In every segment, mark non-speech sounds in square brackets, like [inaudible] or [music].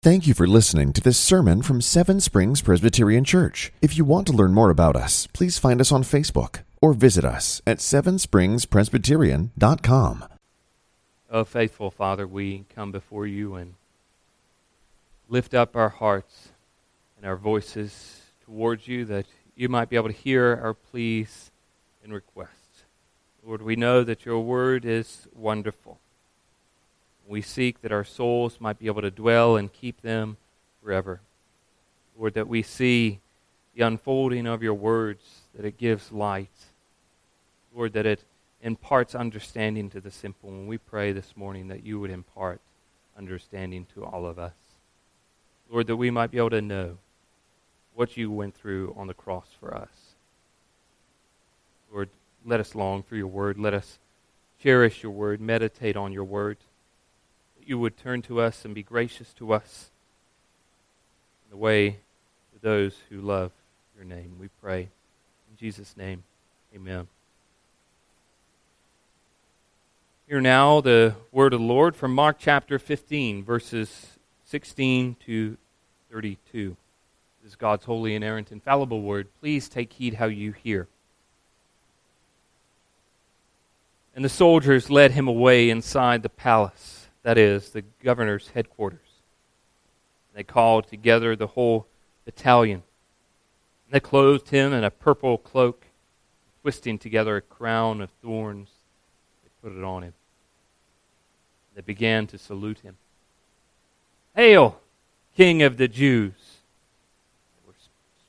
Thank you for listening to this sermon from Seven Springs Presbyterian Church. If you want to learn more about us, please find us on Facebook or visit us at sevenspringspresbyterian.com. Oh, faithful Father, we come before you and lift up our hearts and our voices towards you that you might be able to hear our pleas and requests. Lord, we know that your word is wonderful. We seek that our souls might be able to dwell and keep them forever. Lord, that we see the unfolding of your words, that it gives light. Lord, that it imparts understanding to the simple. And we pray this morning that you would impart understanding to all of us. Lord, that we might be able to know what you went through on the cross for us. Lord, let us long for your word. Let us cherish your word, meditate on your word. You would turn to us and be gracious to us in the way to those who love your name. We pray. In Jesus' name, amen. Hear now the word of the Lord from Mark chapter 15, verses 16 to 32. This is God's holy, inerrant, infallible word. Please take heed how you hear. And the soldiers led him away inside the palace, that is, the governor's headquarters. They called together the whole battalion. They clothed him in a purple cloak, twisting together a crown of thorns. They put it on him. They began to salute him. Hail, King of the Jews! They were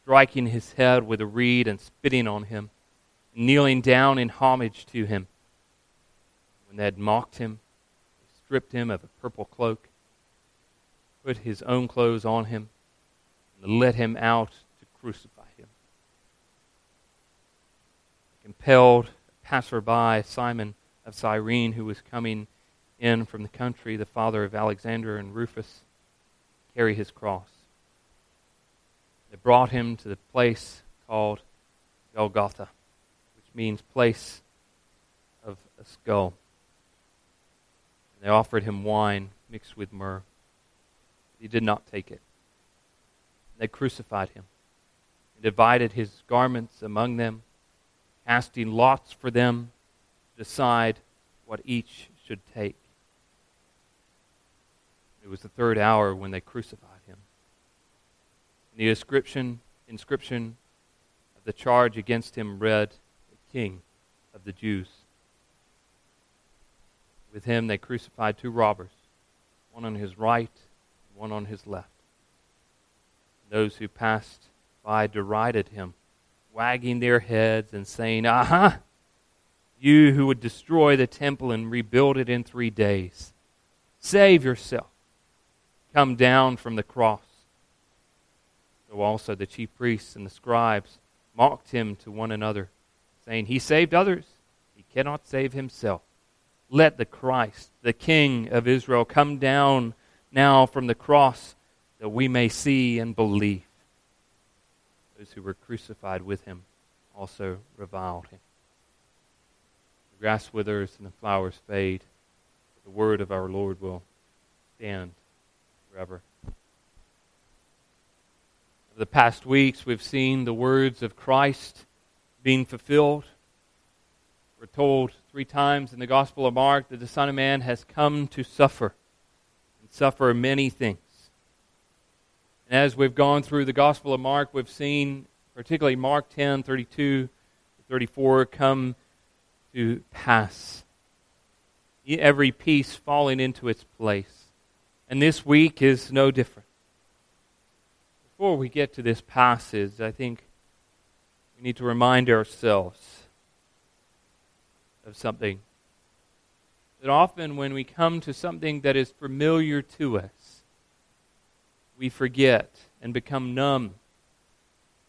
striking his head with a reed and spitting on him, kneeling down in homage to him. When they had mocked him, stripped him of a purple cloak, put his own clothes on him, and led him out to crucify him. Compelled a passerby, Simon of Cyrene, who was coming in from the country, the father of Alexander and Rufus, carry his cross. They brought him to the place called Golgotha, which means place of a skull. They offered him wine mixed with myrrh. He did not take it. They crucified him and divided his garments among them, casting lots for them to decide what each should take. It was the third hour when they crucified him. And the inscription, inscription of the charge against him read, The King of the Jews. With him they crucified two robbers, one on his right one on his left. Those who passed by derided him, wagging their heads and saying, Aha! You who would destroy the temple and rebuild it in three days, save yourself. Come down from the cross. So also the chief priests and the scribes mocked him to one another, saying, He saved others, he cannot save himself. Let the Christ, the King of Israel, come down now from the cross that we may see and believe. Those who were crucified with him also reviled him. The grass withers and the flowers fade, but the word of our Lord will stand forever. Over the past weeks, we've seen the words of Christ being fulfilled. We're told three times in the Gospel of Mark that the Son of Man has come to suffer and suffer many things. And as we've gone through the Gospel of Mark, we've seen, particularly Mark 10 32 34, come to pass. Every piece falling into its place. And this week is no different. Before we get to this passage, I think we need to remind ourselves of something. That often when we come to something that is familiar to us, we forget and become numb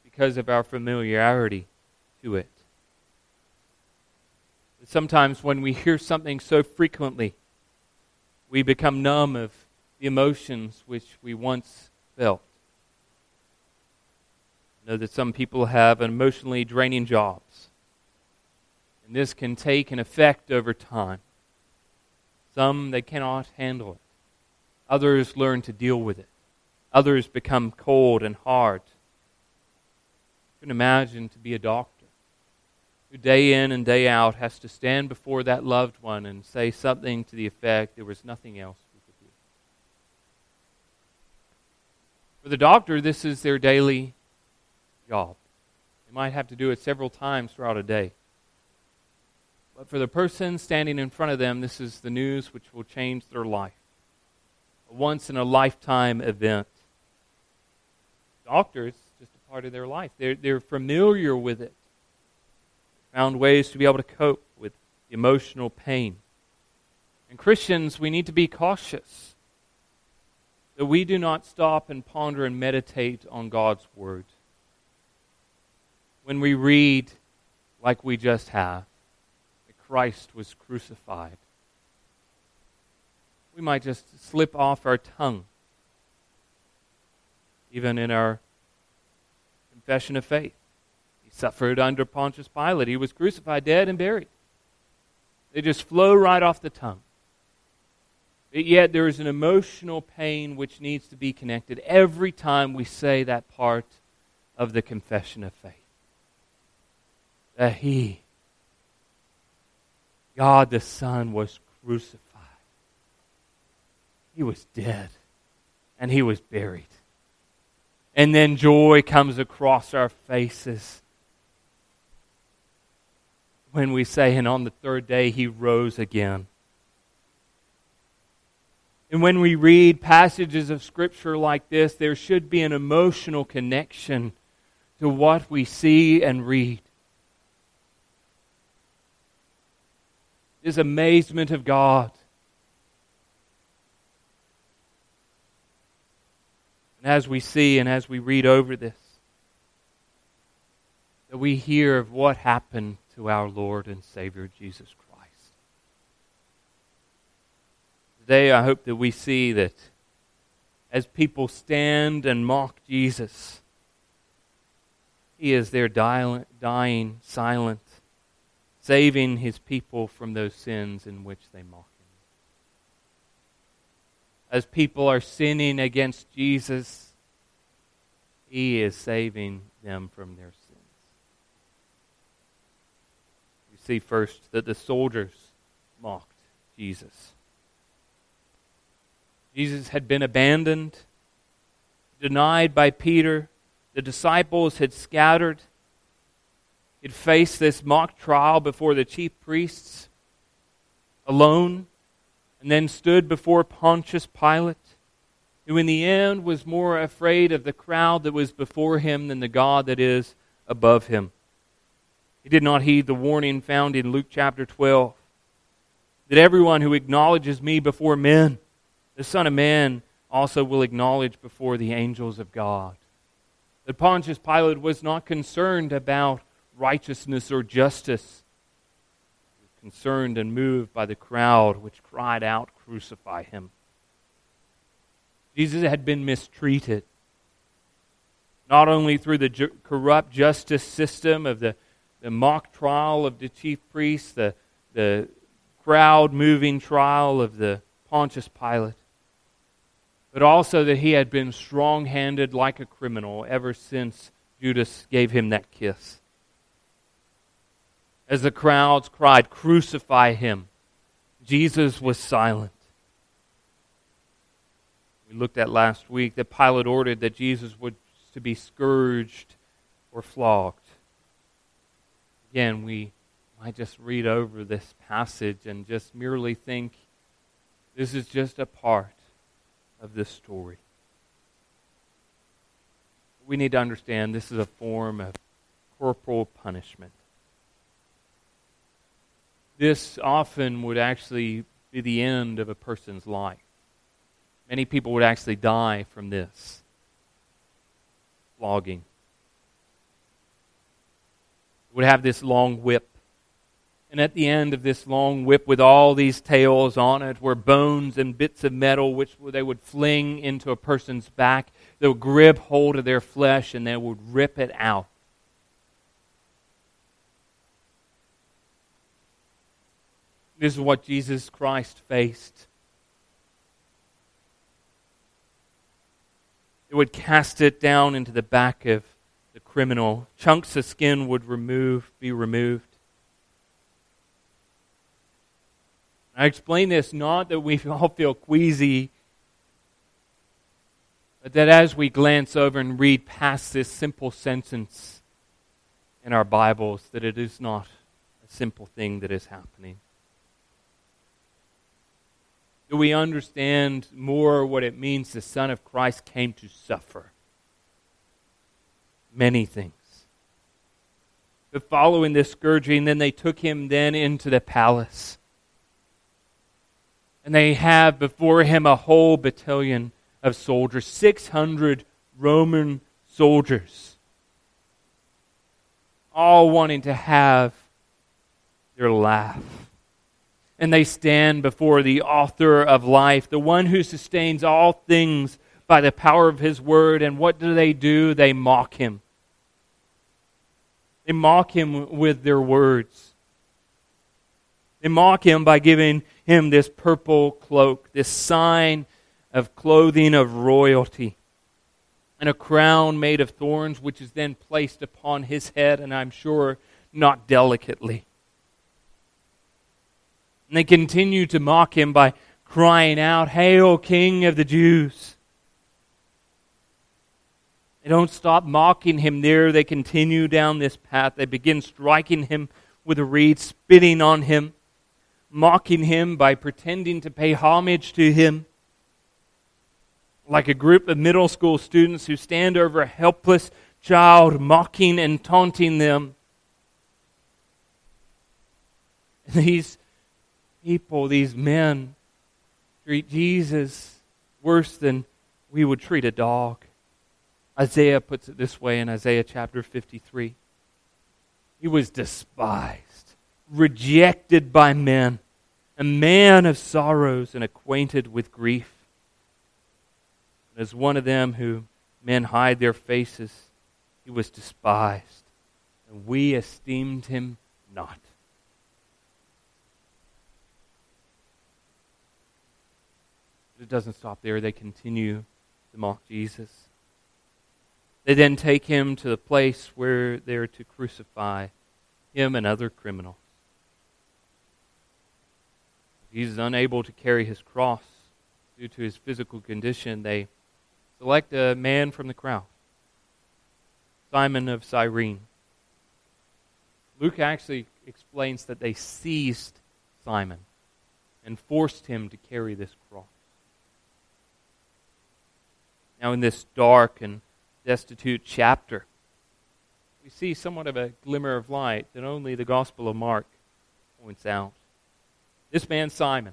because of our familiarity to it. Sometimes when we hear something so frequently, we become numb of the emotions which we once felt. I know that some people have emotionally draining jobs. And this can take an effect over time. Some, they cannot handle it. Others learn to deal with it. Others become cold and hard. You can imagine to be a doctor who day in and day out has to stand before that loved one and say something to the effect, there was nothing else we could do. For the doctor, this is their daily job. They might have to do it several times throughout a day. But for the person standing in front of them, this is the news which will change their life. A once in a lifetime event. Doctors, just a part of their life. They're, they're familiar with it found ways to be able to cope with emotional pain. And Christians, we need to be cautious that we do not stop and ponder and meditate on God's Word. When we read, like we just have, Christ was crucified, we might just slip off our tongue, even in our confession of faith He suffered under Pontius Pilate. He was crucified, dead, and buried. They just flow right off the tongue. But yet there is an emotional pain which needs to be connected every time we say that part of the confession of faith. That He, God the Son, was crucified. He was dead, and He was buried. And then joy comes across our faces when we say, and on the third day he rose again. And when we read passages of Scripture like this, there should be an emotional connection to what we see and read. This amazement of God. And as we see and as we read over this, that we hear of what happened to our Lord and Savior Jesus Christ. Today, I hope that we see that as people stand and mock Jesus, He is there dying silent, saving His people from those sins in which they mock Him. As people are sinning against Jesus, He is saving them from their sins. You see first that the soldiers mocked Jesus. Jesus had been abandoned, denied by Peter. The disciples had scattered. He'd faced this mock trial before the chief priests alone, and then stood before Pontius Pilate, who in the end was more afraid of the crowd that was before him than the God that is above him. He did not heed the warning found in Luke chapter 12 that everyone who acknowledges me before men, the Son of Man also will acknowledge before the angels of God. That Pontius Pilate was not concerned about righteousness or justice. Was concerned and moved by the crowd which cried out, Crucify him. Jesus had been mistreated, not only through the ju- corrupt justice system of the the mock trial of the chief priests, the, the crowd moving trial of the Pontius Pilate, but also that he had been strong handed like a criminal ever since Judas gave him that kiss. As the crowds cried, Crucify him, Jesus was silent. We looked at last week that Pilate ordered that Jesus was to be scourged or flogged. Again, we might just read over this passage and just merely think this is just a part of this story. We need to understand this is a form of corporal punishment. This often would actually be the end of a person's life. Many people would actually die from this flogging would have this long whip. And at the end of this long whip with all these tails on it were bones and bits of metal which they would fling into a person's back. They would grip hold of their flesh and they would rip it out. This is what Jesus Christ faced. It would cast it down into the back of the criminal. Chunks of skin would remove, be removed. I explain this not that we [laughs] all feel queasy, but that as we glance over and read past this simple sentence in our Bibles, that it is not a simple thing that is happening. Do we understand more what it means the Son of Christ came to suffer? Many things. But following this scourging, then they took him then into the palace. And they have before him a whole battalion of soldiers, 600 Roman soldiers, all wanting to have their laugh. And they stand before the author of life, the one who sustains all things by the power of his word. And what do they do? They mock him. They mock him with their words. They mock him by giving him this purple cloak, this sign of clothing of royalty, and a crown made of thorns, which is then placed upon his head, and I'm sure not delicately. And they continue to mock him by crying out, Hail, King of the Jews! They don't stop mocking him there. They continue down this path. They begin striking him with a reed, spitting on him mocking him by pretending to pay homage to him. Like a group of middle school students who stand over a helpless child, mocking and taunting them. [laughs] These people, these men, treat Jesus worse than we would treat a dog. Isaiah puts it this way in Isaiah chapter 53 He was despised rejected by men, a man of sorrows and acquainted with grief. As one of them who men hide their faces, he was despised, and we esteemed him not. But it doesn't stop there. They continue to mock Jesus. They then take him to the place where they're to crucify him and other criminals. He's unable to carry his cross due to his physical condition. They select a man from the crowd, Simon of Cyrene. Luke actually explains that they seized Simon and forced him to carry this cross. Now, in this dark and destitute chapter, we see somewhat of a glimmer of light that only the Gospel of Mark points out. This man, Simon,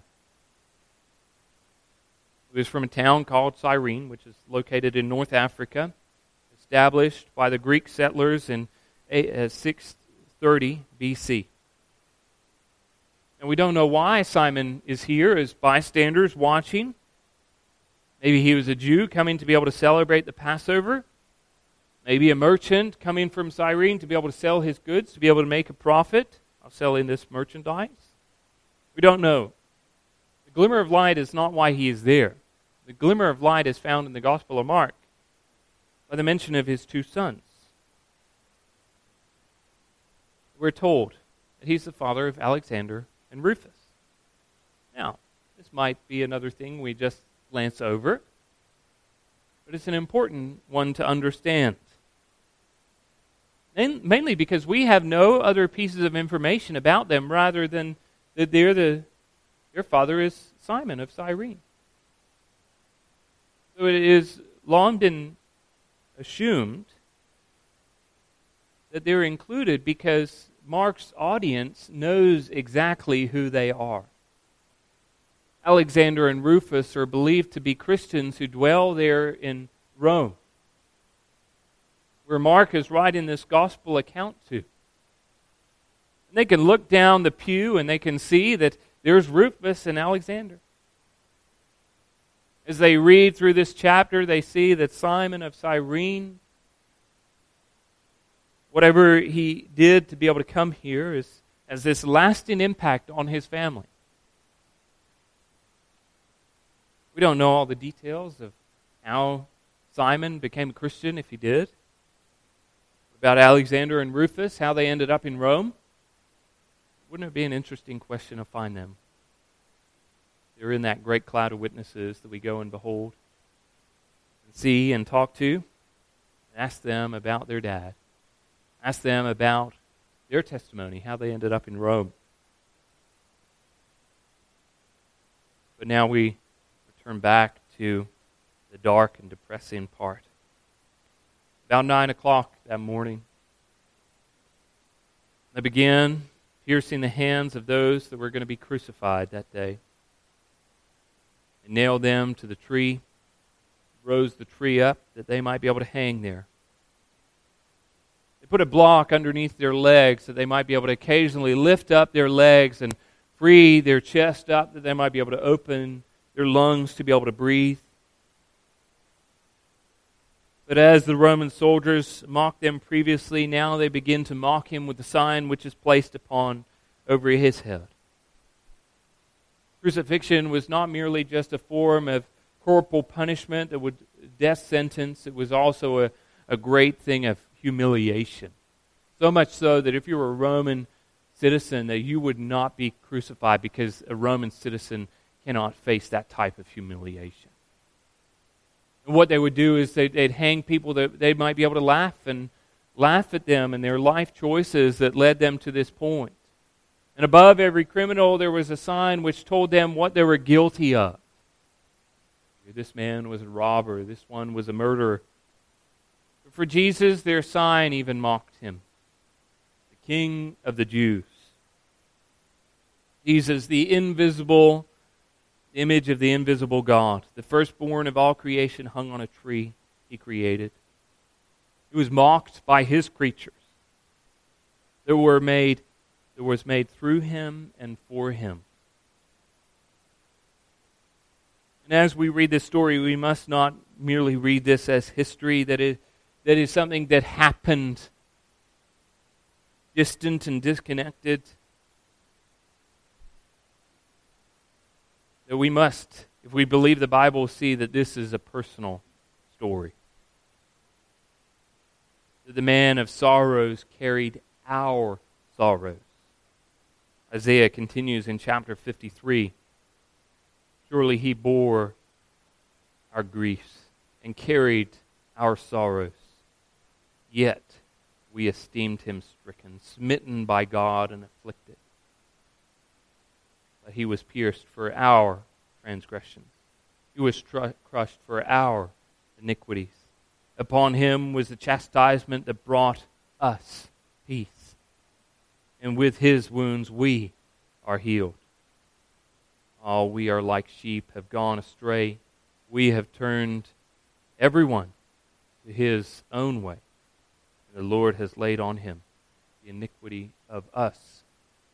who is from a town called Cyrene, which is located in North Africa, established by the Greek settlers in 630 uh, BC. And we don't know why Simon is here as bystanders watching. Maybe he was a Jew coming to be able to celebrate the Passover. Maybe a merchant coming from Cyrene to be able to sell his goods, to be able to make a profit of selling this merchandise. We don't know. The glimmer of light is not why he is there. The glimmer of light is found in the Gospel of Mark by the mention of his two sons. We're told that he's the father of Alexander and Rufus. Now, this might be another thing we just glance over, but it's an important one to understand. And mainly because we have no other pieces of information about them rather than that they're the, their father is Simon of Cyrene. So it is long been assumed that they're included because Mark's audience knows exactly who they are. Alexander and Rufus are believed to be Christians who dwell there in Rome, where Mark is writing this gospel account to. They can look down the pew and they can see that there's Rufus and Alexander. As they read through this chapter, they see that Simon of Cyrene, whatever he did to be able to come here, is, has this lasting impact on his family. We don't know all the details of how Simon became a Christian if he did? About Alexander and Rufus, how they ended up in Rome? Wouldn't it be an interesting question to find them? They're in that great cloud of witnesses that we go and behold and see and talk to. and Ask them about their dad. Ask them about their testimony, how they ended up in Rome. But now we return back to the dark and depressing part. About 9 o'clock that morning, they began piercing the hands of those that were going to be crucified that day. They nailed them to the tree, rose the tree up that they might be able to hang there. They put a block underneath their legs so they might be able to occasionally lift up their legs and free their chest up that they might be able to open their lungs to be able to breathe. But as the Roman soldiers mocked them previously, now they begin to mock him with the sign which is placed upon over his head. Crucifixion was not merely just a form of corporal punishment, it was death sentence, it was also a, a great thing of humiliation. So much so that if you were a Roman citizen, that you would not be crucified because a Roman citizen cannot face that type of humiliation. And what they would do is they'd, they'd hang people that they might be able to laugh and laugh at them and their life choices that led them to this point. And above every criminal, there was a sign which told them what they were guilty of. This man was a robber. This one was a murderer. But for Jesus, their sign even mocked him the King of the Jews. Jesus, the invisible image of the invisible God, the firstborn of all creation hung on a tree he created. He was mocked by his creatures that were made that was made through him and for him. And as we read this story, we must not merely read this as history that is, that is something that happened distant and disconnected. That we must, if we believe the Bible, see that this is a personal story. That the man of sorrows carried our sorrows. Isaiah continues in chapter 53 Surely he bore our griefs and carried our sorrows. Yet we esteemed him stricken, smitten by God, and afflicted but he was pierced for our transgressions. He was tr- crushed for our iniquities. Upon him was the chastisement that brought us peace. And with his wounds we are healed. All we are like sheep, have gone astray. We have turned everyone to his own way. And the Lord has laid on him the iniquity of us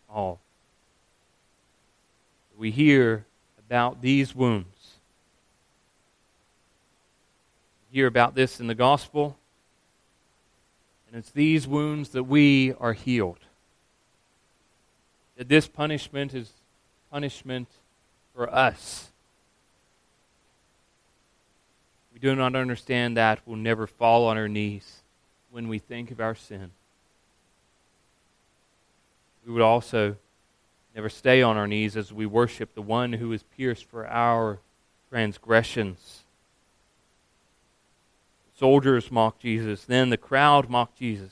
all we hear about these wounds. We hear about this in the gospel, and it's these wounds that we are healed. That this punishment is punishment for us. We do not understand that. We'll never fall on our knees when we think of our sin. We would also never stay on our knees as we worship the one who is pierced for our transgressions. Soldiers mock Jesus. Then the crowd mocked Jesus.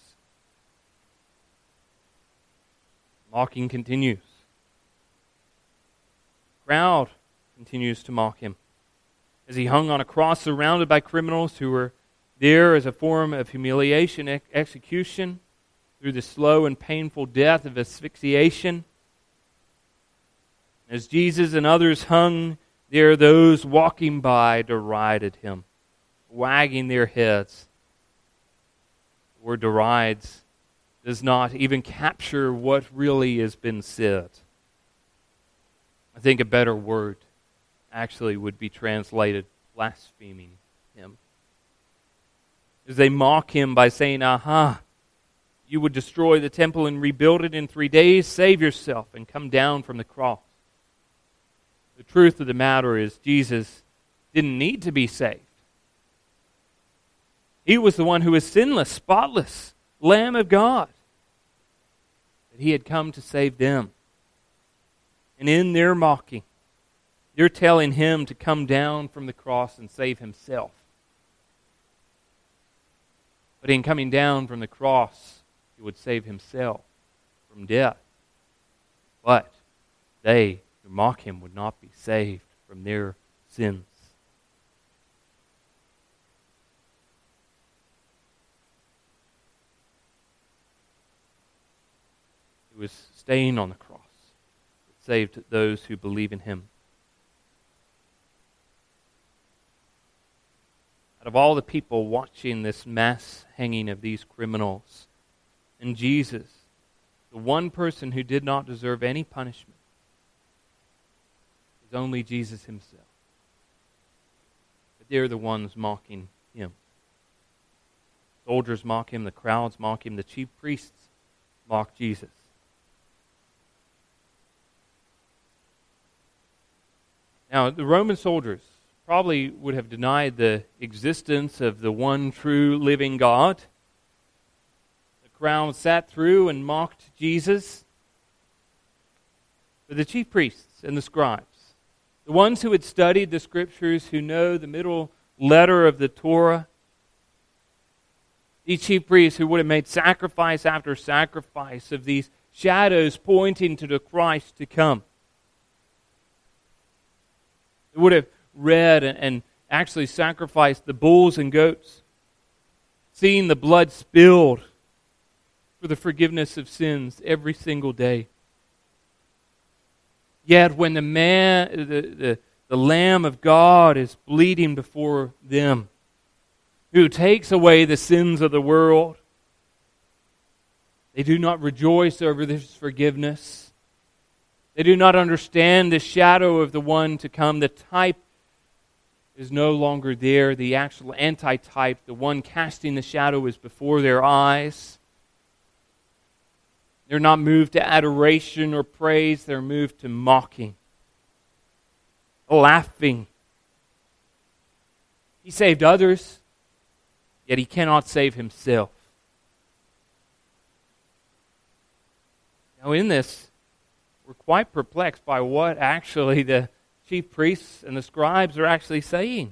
Mocking continues. Crowd continues to mock him. As he hung on a cross surrounded by criminals who were there as a form of humiliation, execution, through the slow and painful death of asphyxiation, as Jesus and others hung there, those walking by derided him, wagging their heads. The word derides does not even capture what really has been said. I think a better word actually would be translated blaspheming him. As they mock him by saying, Aha, you would destroy the temple and rebuild it in three days, save yourself and come down from the cross. The truth of the matter is, Jesus didn't need to be saved. He was the one who was sinless, spotless, Lamb of God. That he had come to save them. And in their mocking, they're telling him to come down from the cross and save himself. But in coming down from the cross, he would save himself from death. But they who mock him would not be saved from their sins. It was staying on the cross that saved those who believe in him. Out of all the people watching this mass hanging of these criminals, and Jesus, the one person who did not deserve any punishment, is only Jesus himself. But they're the ones mocking him. Soldiers mock him, the crowds mock him, the chief priests mock Jesus. Now, the Roman soldiers probably would have denied the existence of the one true living God. The crowd sat through and mocked Jesus. But the chief priests and the scribes, the ones who had studied the scriptures, who know the middle letter of the Torah, these chief priests who would have made sacrifice after sacrifice of these shadows pointing to the Christ to come. They would have read and, and actually sacrificed the bulls and goats, seeing the blood spilled for the forgiveness of sins every single day. Yet when the man, the, the, the Lamb of God is bleeding before them, who takes away the sins of the world, they do not rejoice over this forgiveness. They do not understand the shadow of the one to come, the type is no longer there. The actual antitype, the one casting the shadow, is before their eyes. They're not moved to adoration or praise, they're moved to mocking, laughing. He saved others, yet he cannot save himself. Now, in this, we're quite perplexed by what actually the chief priests and the scribes are actually saying.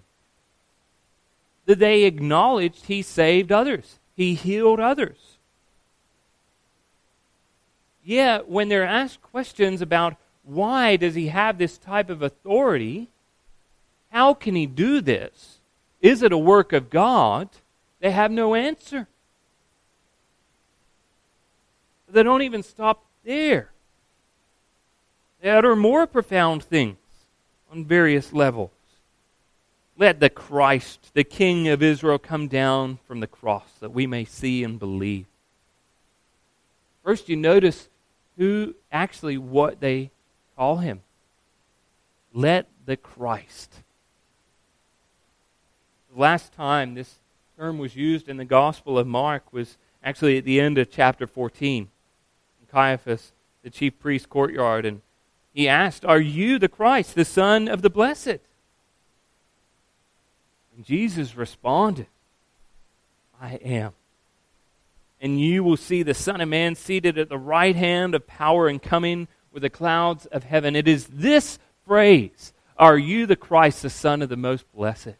That they acknowledged he saved others, he healed others. Yet, when they're asked questions about why does he have this type of authority, how can he do this? Is it a work of God? They have no answer. They don't even stop there. They utter more profound things on various levels. Let the Christ, the King of Israel, come down from the cross that we may see and believe. First, you notice who actually what they call him. Let the Christ. The last time this term was used in the Gospel of Mark was actually at the end of chapter 14. In Caiaphas, the chief priest's courtyard, and he asked, Are you the Christ, the Son of the Blessed? And Jesus responded, I am. And you will see the Son of Man seated at the right hand of power and coming with the clouds of heaven. It is this phrase, Are you the Christ, the Son of the Most Blessed?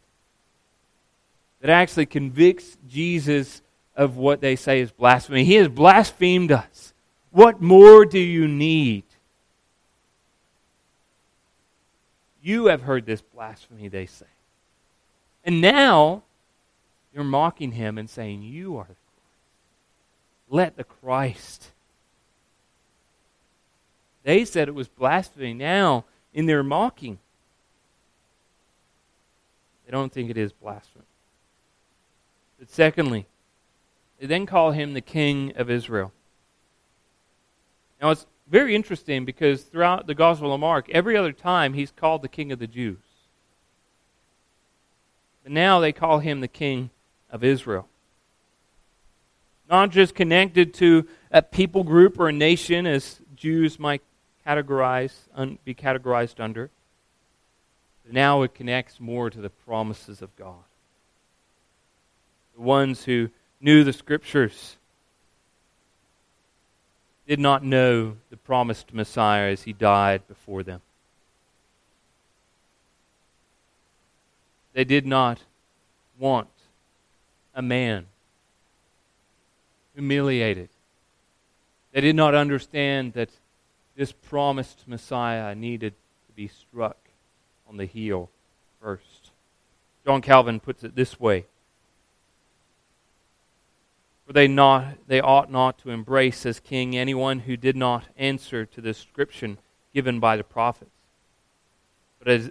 that actually convicts Jesus of what they say is blasphemy. He has blasphemed us. What more do you need? You have heard this blasphemy, they say. And now you're mocking him and saying, You are. Let the Christ. They said it was blasphemy. Now, in their mocking, they don't think it is blasphemy. But secondly, they then call him the King of Israel. Now, it's very interesting because throughout the Gospel of Mark, every other time he's called the King of the Jews. But now they call him the King of Israel. Not just connected to a people group or a nation as Jews might categorize, un, be categorized under. But now it connects more to the promises of God. the ones who knew the Scriptures, did not know the promised Messiah as he died before them. They did not want a man humiliated. They did not understand that this promised Messiah needed to be struck on the heel first. John Calvin puts it this way For they, not, they ought not to embrace as king anyone who did not answer to the description given by the prophets. But as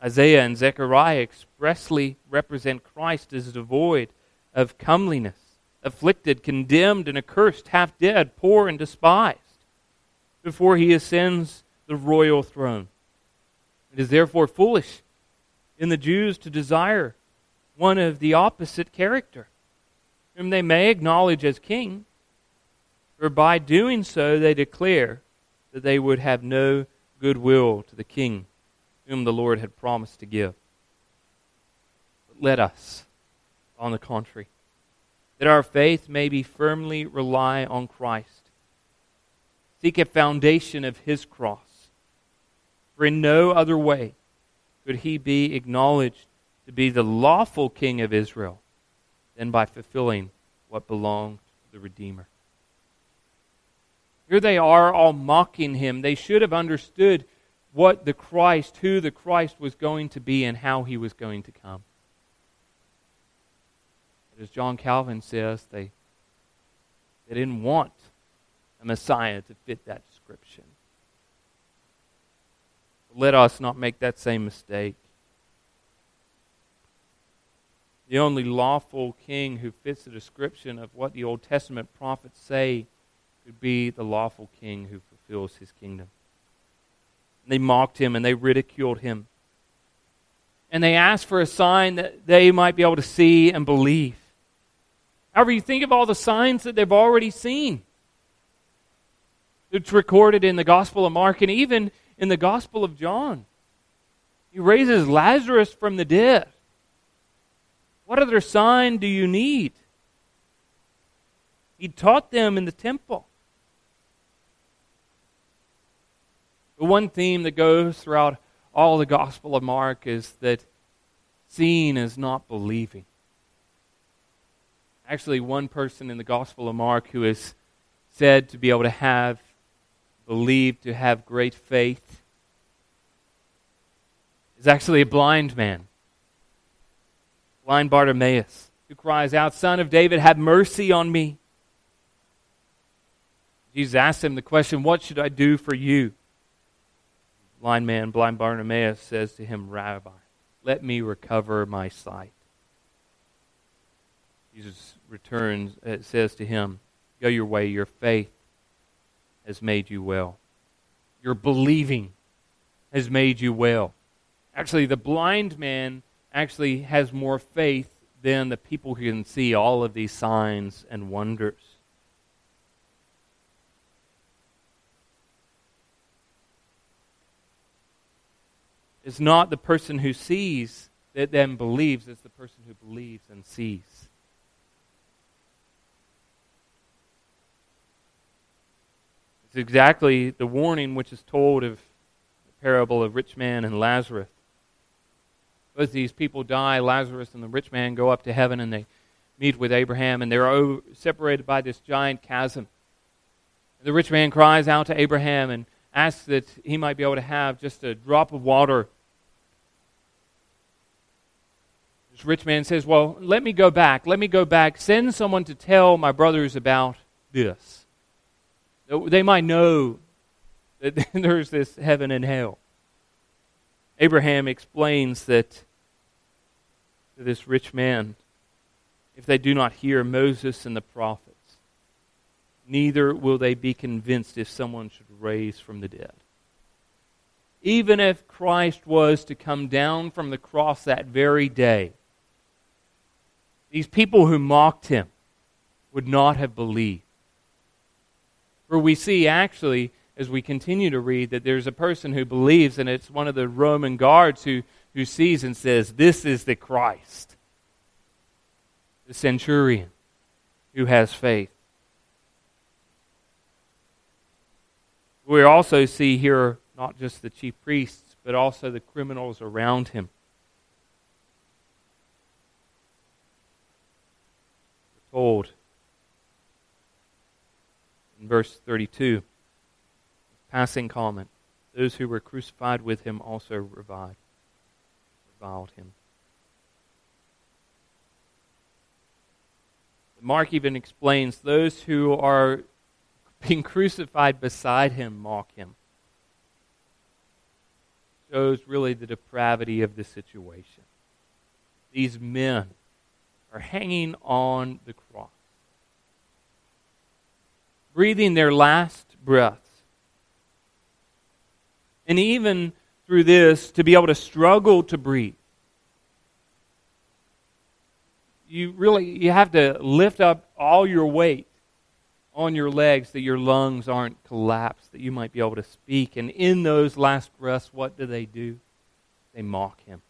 Isaiah and Zechariah expressly represent Christ as devoid of comeliness, afflicted, condemned, and accursed, half dead, poor, and despised, before he ascends the royal throne. It is therefore foolish in the Jews to desire one of the opposite character, whom they may acknowledge as king, for by doing so they declare that they would have no goodwill to the king whom the Lord had promised to give. But let us, on the contrary, that our faith may be firmly rely on Christ, seek a foundation of his cross, for in no other way could he be acknowledged to be the lawful king of Israel than by fulfilling what belonged to the Redeemer. Here they are all mocking him. They should have understood what the Christ, who the Christ was going to be, and how he was going to come. As John Calvin says, they, they didn't want a Messiah to fit that description. Let us not make that same mistake. The only lawful king who fits the description of what the Old Testament prophets say could be the lawful king who fulfills his kingdom. They mocked him and they ridiculed him. And they asked for a sign that they might be able to see and believe. However, you think of all the signs that they've already seen. It's recorded in the Gospel of Mark and even in the Gospel of John. He raises Lazarus from the dead. What other sign do you need? He taught them in the temple. The one theme that goes throughout all the Gospel of Mark is that seeing is not believing. Actually, one person in the Gospel of Mark who is said to be able to have, believed to have great faith, is actually a blind man. Blind Bartimaeus, who cries out, Son of David, have mercy on me. Jesus asked him the question, What should I do for you? blind man, blind Bartimaeus, says to him, Rabbi, let me recover my sight. Jesus returns, it says to him, Go your way, your faith has made you well. Your believing has made you well. Actually, the blind man actually has more faith than the people who can see all of these signs and wonders. It's not the person who sees that then believes, it's the person who believes and sees. It's exactly the warning which is told of the parable of rich man and Lazarus. Both these people die, Lazarus and the rich man go up to heaven and they meet with Abraham, and they're separated by this giant chasm. The rich man cries out to Abraham and asks that he might be able to have just a drop of water This rich man says, Well, let me go back. Let me go back. Send someone to tell my brothers about this. Uh, they might know that [laughs] there's this heaven and hell. Abraham explains that to this rich man, if they do not hear Moses and the prophets, neither will they be convinced if someone should raise from the dead. Even if Christ was to come down from the cross that very day, these people who mocked him would not have believed. For we see actually, as we continue to read, that there's a person who believes, and it's one of the Roman guards who, who sees and says, This is the Christ. the centurion who has faith. We also see here not just the chief priests, but also the criminals around him. We're told in verse 32, passing comment, those who were crucified with him also reviled, reviled him. Mark even explains those who are being crucified beside him mock him. Shows really the depravity of the situation. These men are hanging on the cross, breathing their last breaths. And even through this, to be able to struggle to breathe you really you have to lift up all your weight on your legs that your lungs aren't collapsed, that you might be able to speak. And in those last breaths, what do they do? They mock him.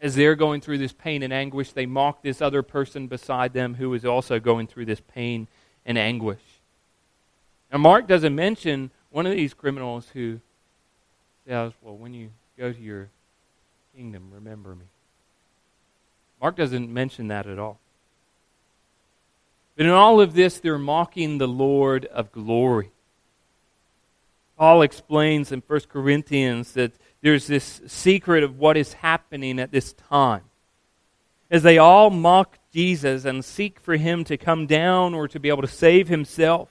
As they're going through this pain and anguish, they mock this other person beside them who is also going through this pain and anguish. Now, Mark doesn't mention one of these criminals who says, Well, when you go to your kingdom, remember me. Mark doesn't mention that at all. But in all of this, they're mocking the Lord of glory. Paul explains in 1 Corinthians that there's this secret of what is happening at this time. As they all mock Jesus and seek for him to come down or to be able to save himself,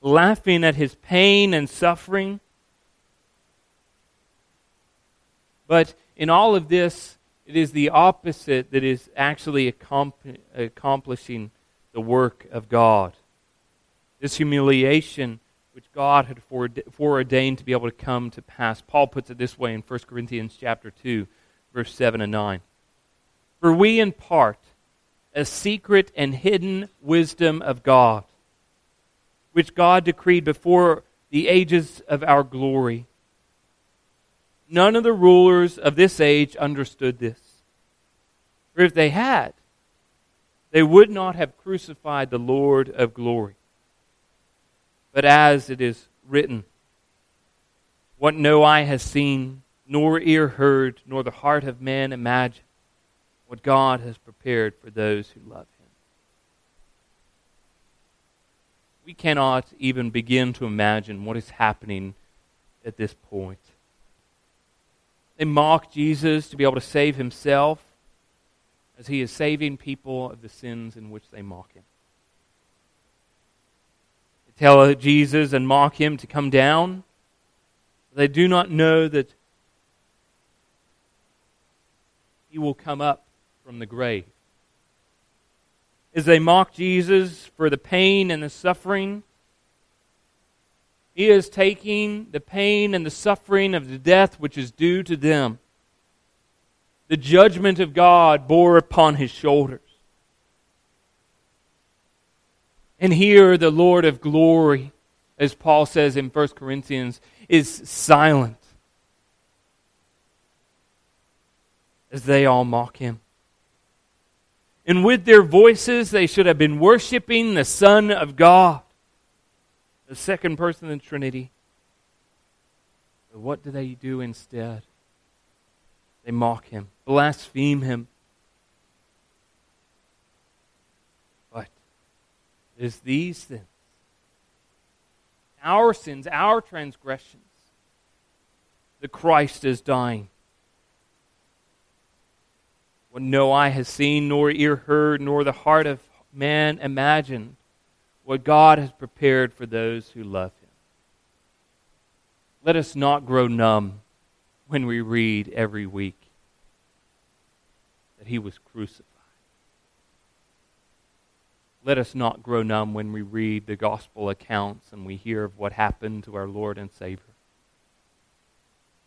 laughing at his pain and suffering. But in all of this, it is the opposite that is actually accomplishing the work of God. This humiliation which God had foreordained to be able to come to pass. Paul puts it this way in 1 Corinthians chapter 2, verse 7 and 9. For we impart a secret and hidden wisdom of God, which God decreed before the ages of our glory None of the rulers of this age understood this. For if they had, they would not have crucified the Lord of glory. But as it is written, what no eye has seen, nor ear heard, nor the heart of man imagined, what God has prepared for those who love him. We cannot even begin to imagine what is happening at this point. They mock Jesus to be able to save himself as he is saving people of the sins in which they mock him. Tell Jesus and mock him to come down. They do not know that he will come up from the grave. As they mock Jesus for the pain and the suffering, he is taking the pain and the suffering of the death which is due to them. The judgment of God bore upon his shoulders. And here the Lord of glory, as Paul says in 1 Corinthians, is silent as they all mock him. And with their voices, they should have been worshiping the Son of God the second person in the Trinity. But what do they do instead? They mock him, blaspheme him. But it is these things, our sins, our transgressions, that Christ is dying. What no eye has seen, nor ear heard, nor the heart of man imagined what God has prepared for those who love Him. Let us not grow numb when we read every week that He was crucified. Let us not grow numb when we read the gospel accounts and we hear of what happened to our Lord and Savior.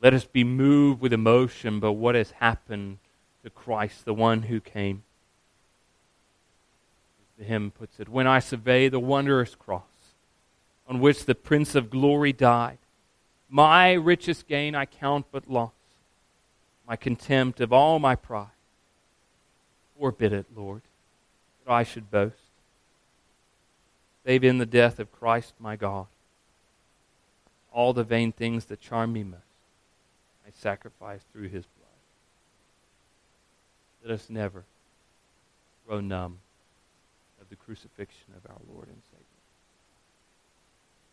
Let us be moved with emotion by what has happened to Christ, the one who came the hymn puts it, when I survey the wondrous cross on which the Prince of Glory died, my richest gain I count but loss, my contempt of all my pride. forbid it, Lord, that I should boast. Save in the death of Christ my God. All the vain things that charm me most, I sacrifice through his blood. Let us never grow numb of the crucifixion of our Lord and Savior.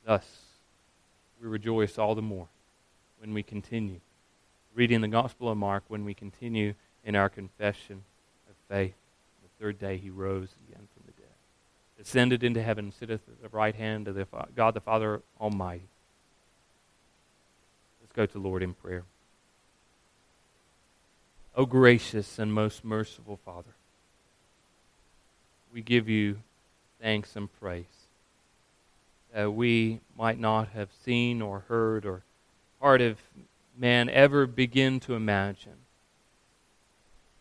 Thus, we rejoice all the more when we continue reading the Gospel of Mark, when we continue in our confession of faith. The third day he rose again ascended into heaven, sitteth at the right hand of the God the Father Almighty. Let's go to Lord in prayer. O gracious and most merciful Father, we give you thanks and praise that we might not have seen or heard or part of man ever begin to imagine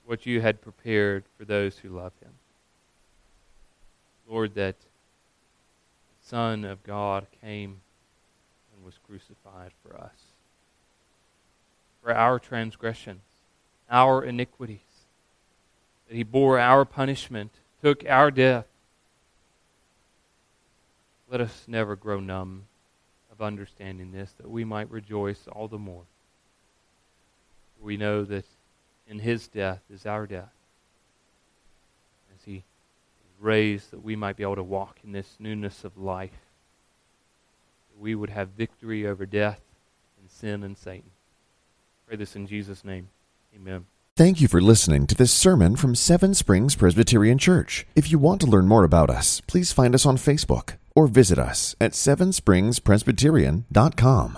what you had prepared for those who love him. Lord, that the Son of God came and was crucified for us, for our transgressions, our iniquities, that he bore our punishment, took our death. Let us never grow numb of understanding this, that we might rejoice all the more. We know that in his death is our death. Raised, that we might be able to walk in this newness of life. That we would have victory over death and sin and Satan. Pray this in Jesus' name. Amen. Thank you for listening to this sermon from Seven Springs Presbyterian Church. If you want to learn more about us, please find us on Facebook or visit us at sevenspringspresbyterian.com.